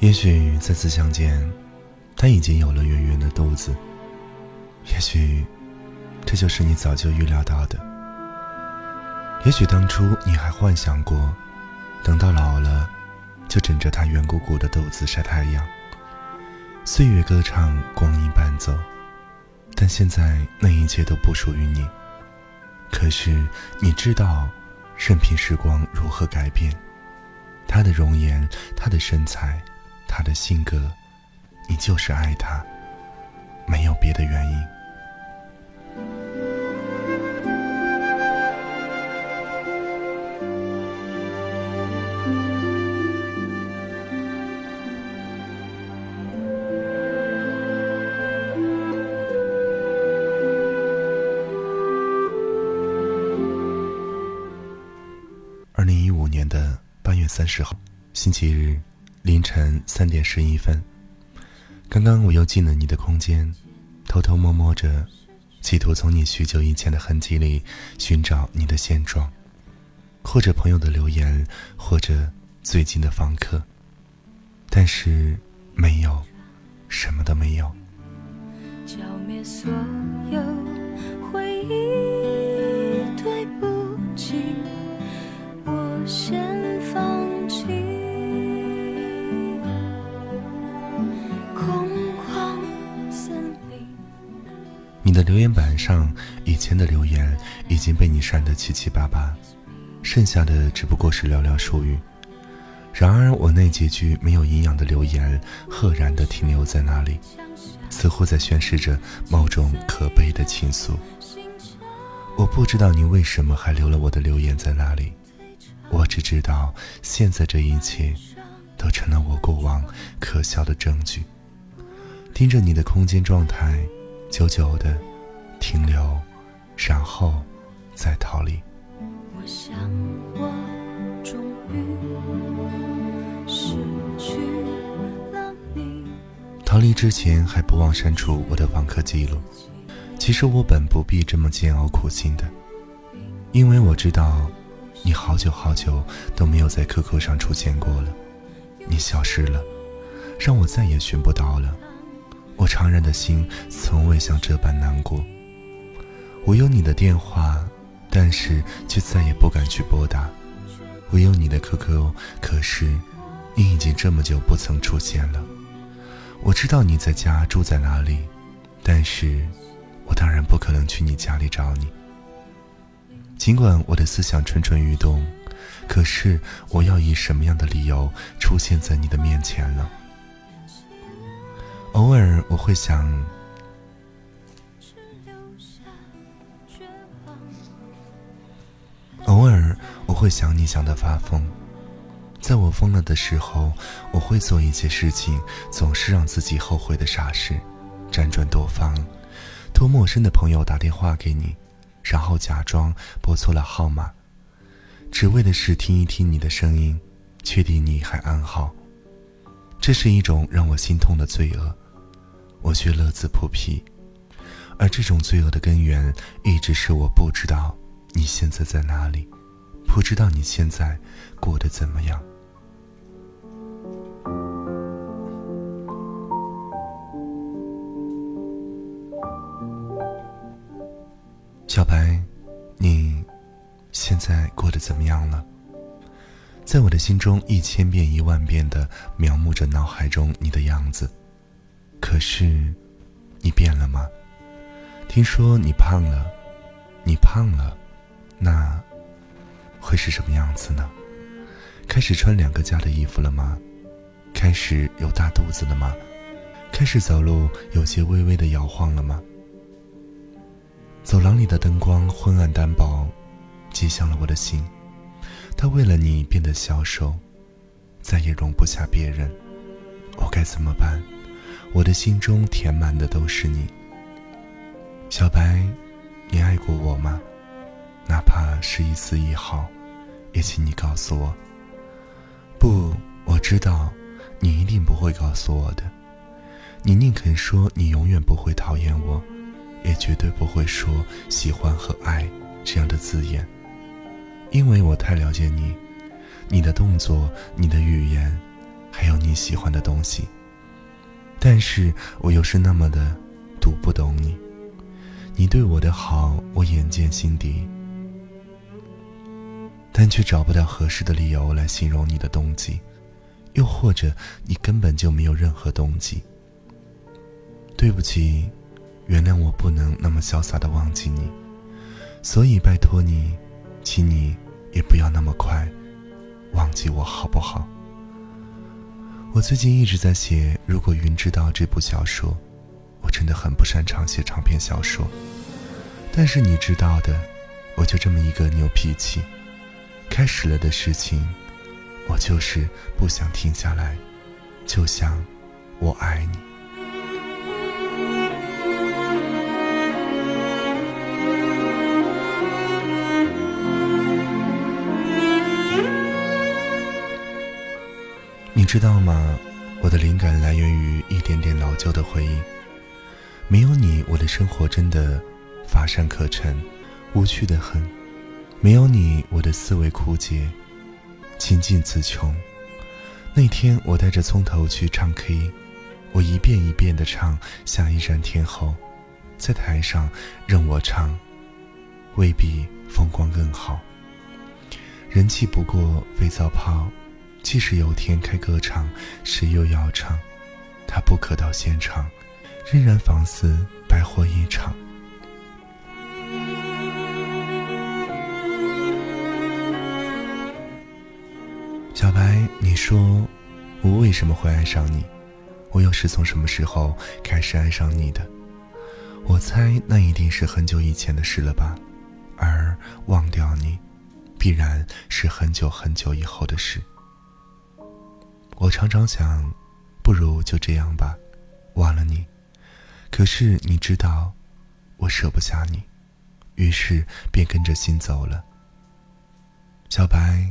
也许再次相见，他已经有了圆圆的肚子。也许，这就是你早就预料到的。也许当初你还幻想过，等到老了，就枕着他圆鼓鼓的肚子晒太阳。岁月歌唱，光阴伴走，但现在那一切都不属于你。可是你知道，任凭时光如何改变，他的容颜，他的身材。他的性格，你就是爱他，没有别的原因。二零一五年的八月三十号，星期日。凌晨三点十一分，刚刚我又进了你的空间，偷偷摸摸着，企图从你许久以前的痕迹里寻找你的现状，或者朋友的留言，或者最近的访客，但是没有，什么都没有。浇灭所有回忆，对不起，我先。的留言板上以前的留言已经被你删得七七八八，剩下的只不过是寥寥数语。然而，我那几句没有营养的留言，赫然地停留在那里，似乎在宣示着某种可悲的情愫。我不知道你为什么还留了我的留言在那里，我只知道现在这一切，都成了我过往可笑的证据。盯着你的空间状态。久久的停留，然后再逃离。逃离之前还不忘删除我的访客记录。其实我本不必这么煎熬苦心的，因为我知道，你好久好久都没有在 QQ 上出现过了，你消失了，让我再也寻不到了。我怅然的心从未像这般难过。我有你的电话，但是却再也不敢去拨打。我有你的 QQ，可是你已经这么久不曾出现了。我知道你在家住在哪里，但是我当然不可能去你家里找你。尽管我的思想蠢蠢欲动，可是我要以什么样的理由出现在你的面前呢？偶尔我会想，偶尔我会想你想的发疯。在我疯了的时候，我会做一些事情，总是让自己后悔的傻事，辗转多方，托陌生的朋友打电话给你，然后假装拨错了号码，只为的是听一听你的声音，确定你还安好。这是一种让我心痛的罪恶。我却乐此不疲，而这种罪恶的根源，一直是我不知道你现在在哪里，不知道你现在过得怎么样。小白，你现在过得怎么样了？在我的心中，一千遍一万遍的描摹着脑海中你的样子。可是，你变了吗？听说你胖了，你胖了，那会是什么样子呢？开始穿两个家的衣服了吗？开始有大肚子了吗？开始走路有些微微的摇晃了吗？走廊里的灯光昏暗单薄，击响了我的心。他为了你变得消瘦，再也容不下别人，我该怎么办？我的心中填满的都是你，小白，你爱过我吗？哪怕是一丝一毫，也请你告诉我。不，我知道，你一定不会告诉我的。你宁肯说你永远不会讨厌我，也绝对不会说喜欢和爱这样的字眼，因为我太了解你，你的动作，你的语言。还有你喜欢的东西。但是我又是那么的读不懂你，你对我的好，我眼见心底，但却找不到合适的理由来形容你的动机，又或者你根本就没有任何动机。对不起，原谅我不能那么潇洒的忘记你，所以拜托你，请你也不要那么快。忘记我好不好？我最近一直在写《如果云知道》这部小说，我真的很不擅长写长篇小说。但是你知道的，我就这么一个牛脾气，开始了的事情，我就是不想停下来，就像我爱你。你知道吗？我的灵感来源于一点点老旧的回忆。没有你，我的生活真的乏善可陈，无趣的很。没有你，我的思维枯竭，倾尽词穷。那天我带着葱头去唱 K，我一遍一遍地唱《下一站天后》，在台上任我唱，未必风光更好。人气不过肥皂泡。即使有天开歌唱，谁又要唱？他不可到现场，仍然仿似白活一场。小白，你说我为什么会爱上你？我又是从什么时候开始爱上你的？我猜那一定是很久以前的事了吧？而忘掉你，必然是很久很久以后的事。我常常想，不如就这样吧，忘了你。可是你知道，我舍不下你，于是便跟着心走了。小白，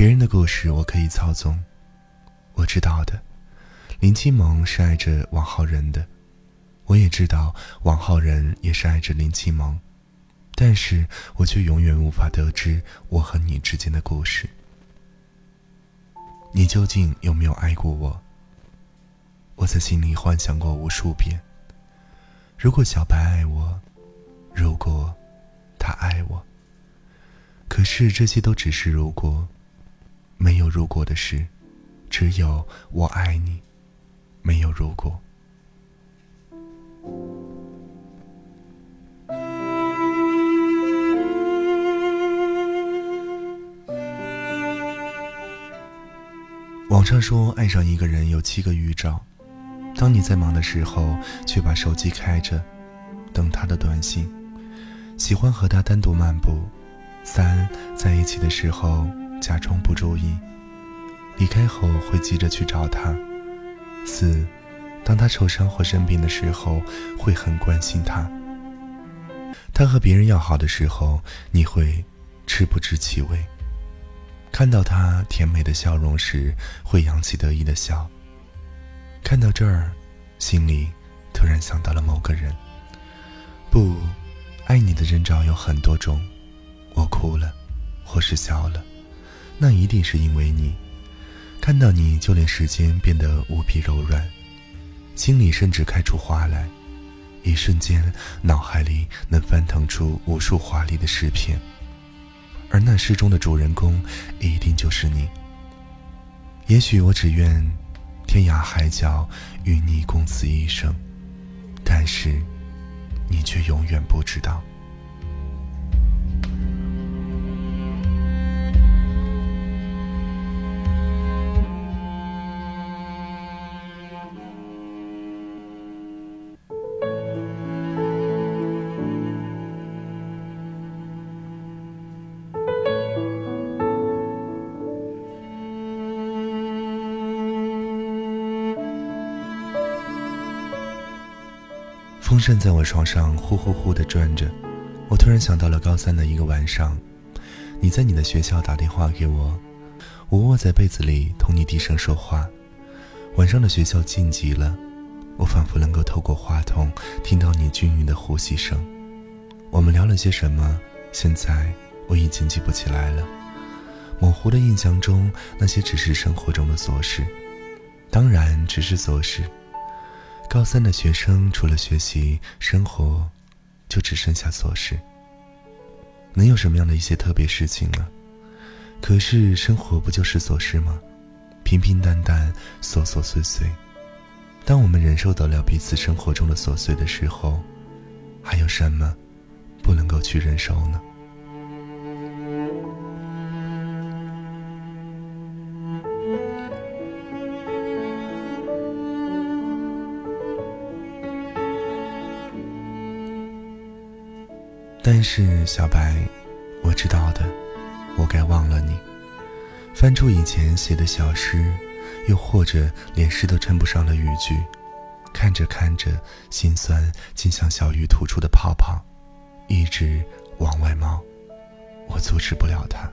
别人的故事我可以操纵，我知道的。林青萌是爱着王浩然的，我也知道王浩然也是爱着林青萌，但是我却永远无法得知我和你之间的故事。你究竟有没有爱过我？我在心里幻想过无数遍。如果小白爱我，如果他爱我，可是这些都只是如果，没有如果的事，只有我爱你，没有如果。网上说，爱上一个人有七个预兆：当你在忙的时候，却把手机开着，等他的短信；喜欢和他单独漫步；三，在一起的时候假装不注意，离开后会急着去找他；四，当他受伤或生病的时候，会很关心他；他和别人要好的时候，你会吃不知其味。看到他甜美的笑容时，会扬起得意的笑。看到这儿，心里突然想到了某个人。不，爱你的征兆有很多种。我哭了，或是笑了，那一定是因为你。看到你就连时间变得无比柔软，心里甚至开出花来。一瞬间，脑海里能翻腾出无数华丽的诗篇。而那诗中的主人公，一定就是你。也许我只愿天涯海角与你共此一生，但是你却永远不知道。风扇在我床上呼呼呼地转着，我突然想到了高三的一个晚上，你在你的学校打电话给我，我窝在被子里同你低声说话。晚上的学校静极了，我仿佛能够透过话筒听到你均匀的呼吸声。我们聊了些什么？现在我已经记不起来了。模糊的印象中，那些只是生活中的琐事，当然只是琐事。高三的学生除了学习，生活就只剩下琐事。能有什么样的一些特别事情呢？可是生活不就是琐事吗？平平淡淡，琐琐碎碎。当我们忍受得了彼此生活中的琐碎的时候，还有什么不能够去忍受呢？但是小白，我知道的，我该忘了你。翻出以前写的小诗，又或者连诗都称不上的语句，看着看着，心酸竟像小鱼吐出的泡泡，一直往外冒，我阻止不了它。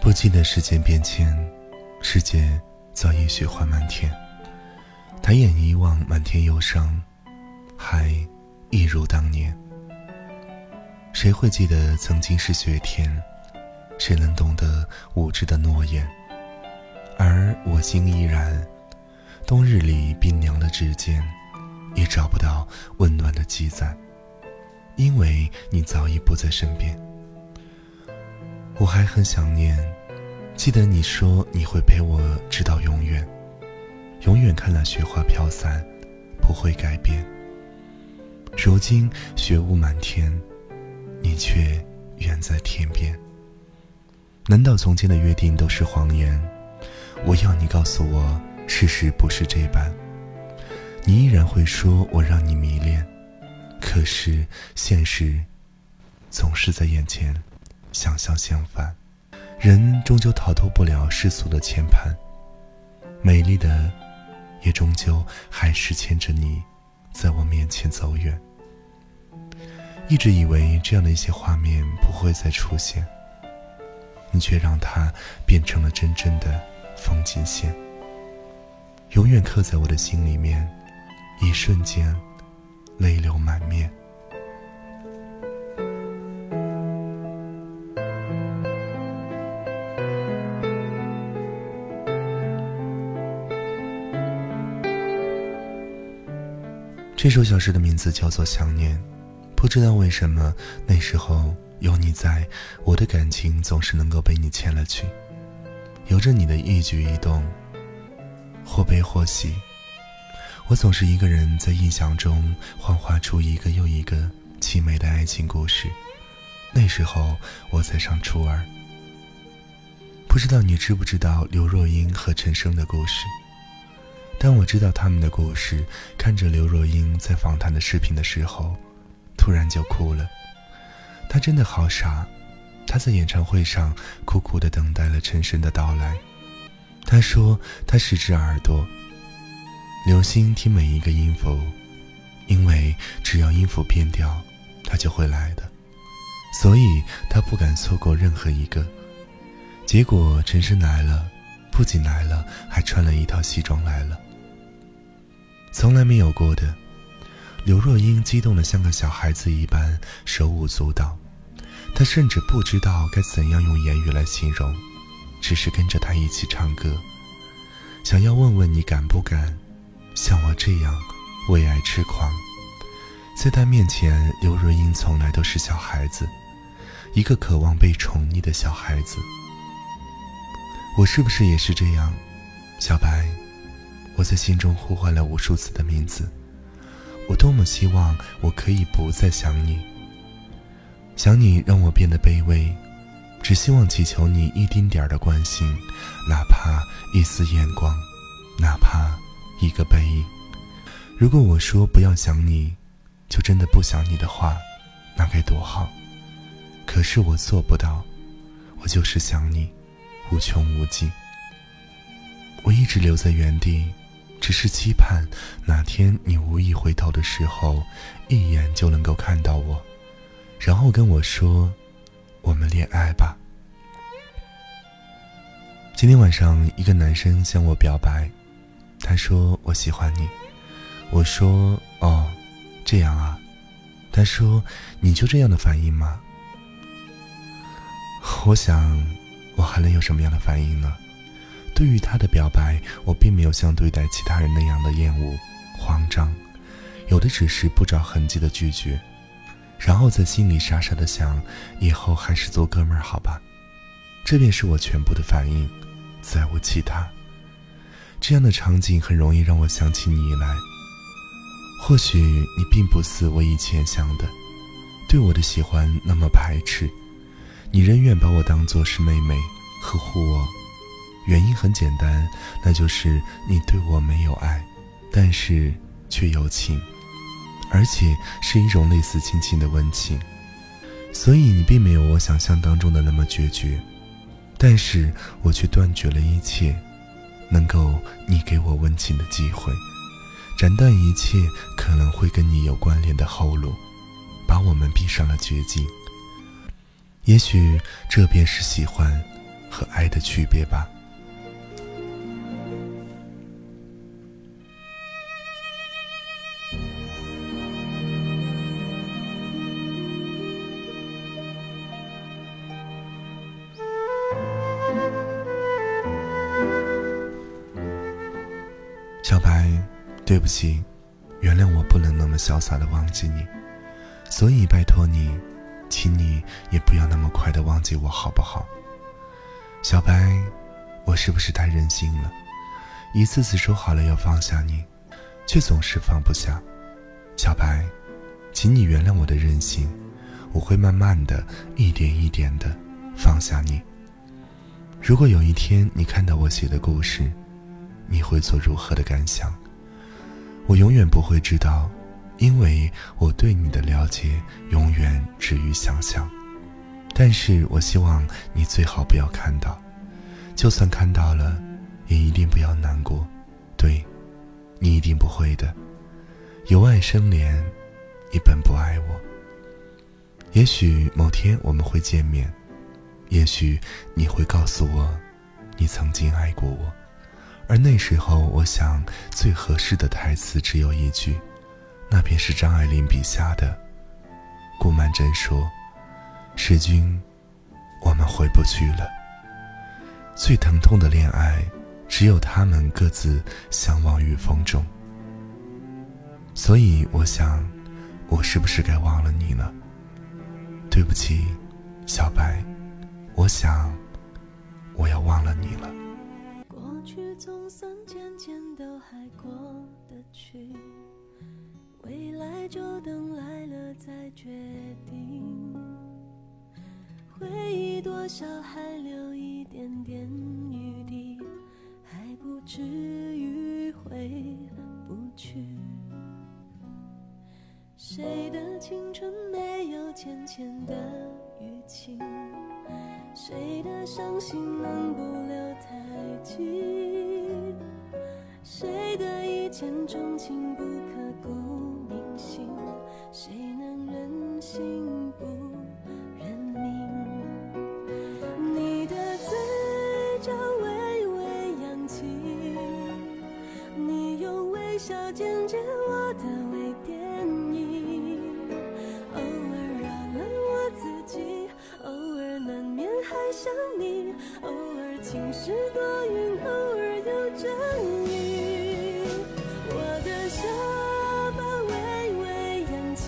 不记得时间变迁，世界早已雪花漫天。抬眼一望，满天忧伤，还一如当年。谁会记得曾经是雪天？谁能懂得无知的诺言？而我心依然，冬日里冰凉的指尖，也找不到温暖的记载，因为你早已不在身边。我还很想念，记得你说你会陪我直到永远。永远看那雪花飘散，不会改变。如今雪雾满天，你却远在天边。难道从前的约定都是谎言？我要你告诉我，事实不是这般。你依然会说我让你迷恋，可是现实总是在眼前，想象相反。人终究逃脱不了世俗的牵绊，美丽的。也终究还是牵着你，在我面前走远。一直以为这样的一些画面不会再出现，你却让它变成了真正的风景线，永远刻在我的心里面，一瞬间，泪流满面。这首小诗的名字叫做《想念》，不知道为什么那时候有你在，我的感情总是能够被你牵了去，由着你的一举一动，或悲或喜，我总是一个人在印象中幻化出一个又一个凄美的爱情故事。那时候我才上初二，不知道你知不知道刘若英和陈升的故事。当我知道他们的故事，看着刘若英在访谈的视频的时候，突然就哭了。她真的好傻，她在演唱会上苦苦的等待了陈升的到来。她说她是只耳朵，留心听每一个音符，因为只要音符变调，他就会来的。所以她不敢错过任何一个。结果陈升来了，不仅来了，还穿了一套西装来了。从来没有过的，刘若英激动的像个小孩子一般，手舞足蹈。她甚至不知道该怎样用言语来形容，只是跟着他一起唱歌，想要问问你敢不敢像我这样为爱痴狂。在他面前，刘若英从来都是小孩子，一个渴望被宠溺的小孩子。我是不是也是这样，小白？我在心中呼唤了无数次的名字，我多么希望我可以不再想你，想你让我变得卑微，只希望祈求你一丁点儿的关心，哪怕一丝眼光，哪怕一个背影。如果我说不要想你，就真的不想你的话，那该多好。可是我做不到，我就是想你，无穷无尽。我一直留在原地。只是期盼哪天你无意回头的时候，一眼就能够看到我，然后跟我说：“我们恋爱吧。”今天晚上，一个男生向我表白，他说：“我喜欢你。”我说：“哦，这样啊。”他说：“你就这样的反应吗？” 我想，我还能有什么样的反应呢？对于他的表白，我并没有像对待其他人那样的厌恶、慌张，有的只是不着痕迹的拒绝，然后在心里傻傻的想：以后还是做哥们儿好吧。这便是我全部的反应，再无其他。这样的场景很容易让我想起你来。或许你并不似我以前想的，对我的喜欢那么排斥，你仍愿把我当作是妹妹，呵护我。原因很简单，那就是你对我没有爱，但是却有情，而且是一种类似亲情的温情。所以你并没有我想象当中的那么决绝，但是我却断绝了一切能够你给我温情的机会，斩断一切可能会跟你有关联的后路，把我们逼上了绝境。也许这便是喜欢和爱的区别吧。对不起，原谅我不能那么潇洒的忘记你，所以拜托你，请你也不要那么快的忘记我，好不好？小白，我是不是太任性了？一次次说好了要放下你，却总是放不下。小白，请你原谅我的任性，我会慢慢的一点一点的放下你。如果有一天你看到我写的故事，你会做如何的感想？我永远不会知道，因为我对你的了解永远止于想象。但是我希望你最好不要看到，就算看到了，也一定不要难过。对，你一定不会的。由爱生怜，你本不爱我。也许某天我们会见面，也许你会告诉我，你曾经爱过我。而那时候，我想最合适的台词只有一句，那便是张爱玲笔下的顾曼桢说：“世君，我们回不去了。最疼痛的恋爱，只有他们各自相忘于风中。”所以，我想，我是不是该忘了你呢？对不起，小白，我想，我要忘了你了。总算渐渐都还过得去，未来就等来了再决定。回忆多少还留一点点余地，还不至于回不去。谁的青春没有浅浅的淤青？谁的伤心能不留太迹？谁的一见钟情不刻骨铭心？谁能忍心不认命？你的嘴角微微扬起，你用微笑是多云，偶尔有阵雨。我的下巴微微扬起，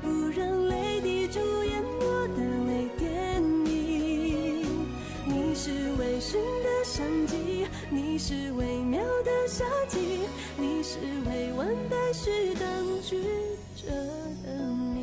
不让泪滴主演我的微电影。你是微醺的相机，你是微妙的夏季，你是未完待续当局者的你。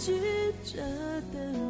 记着的。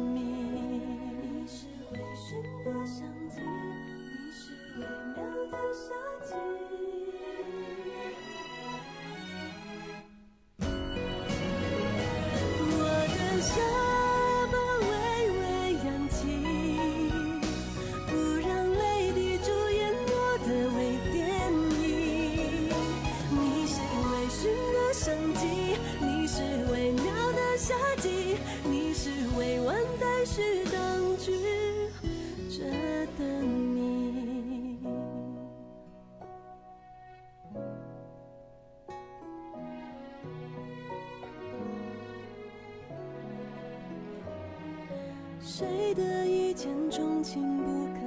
谁的一见钟情不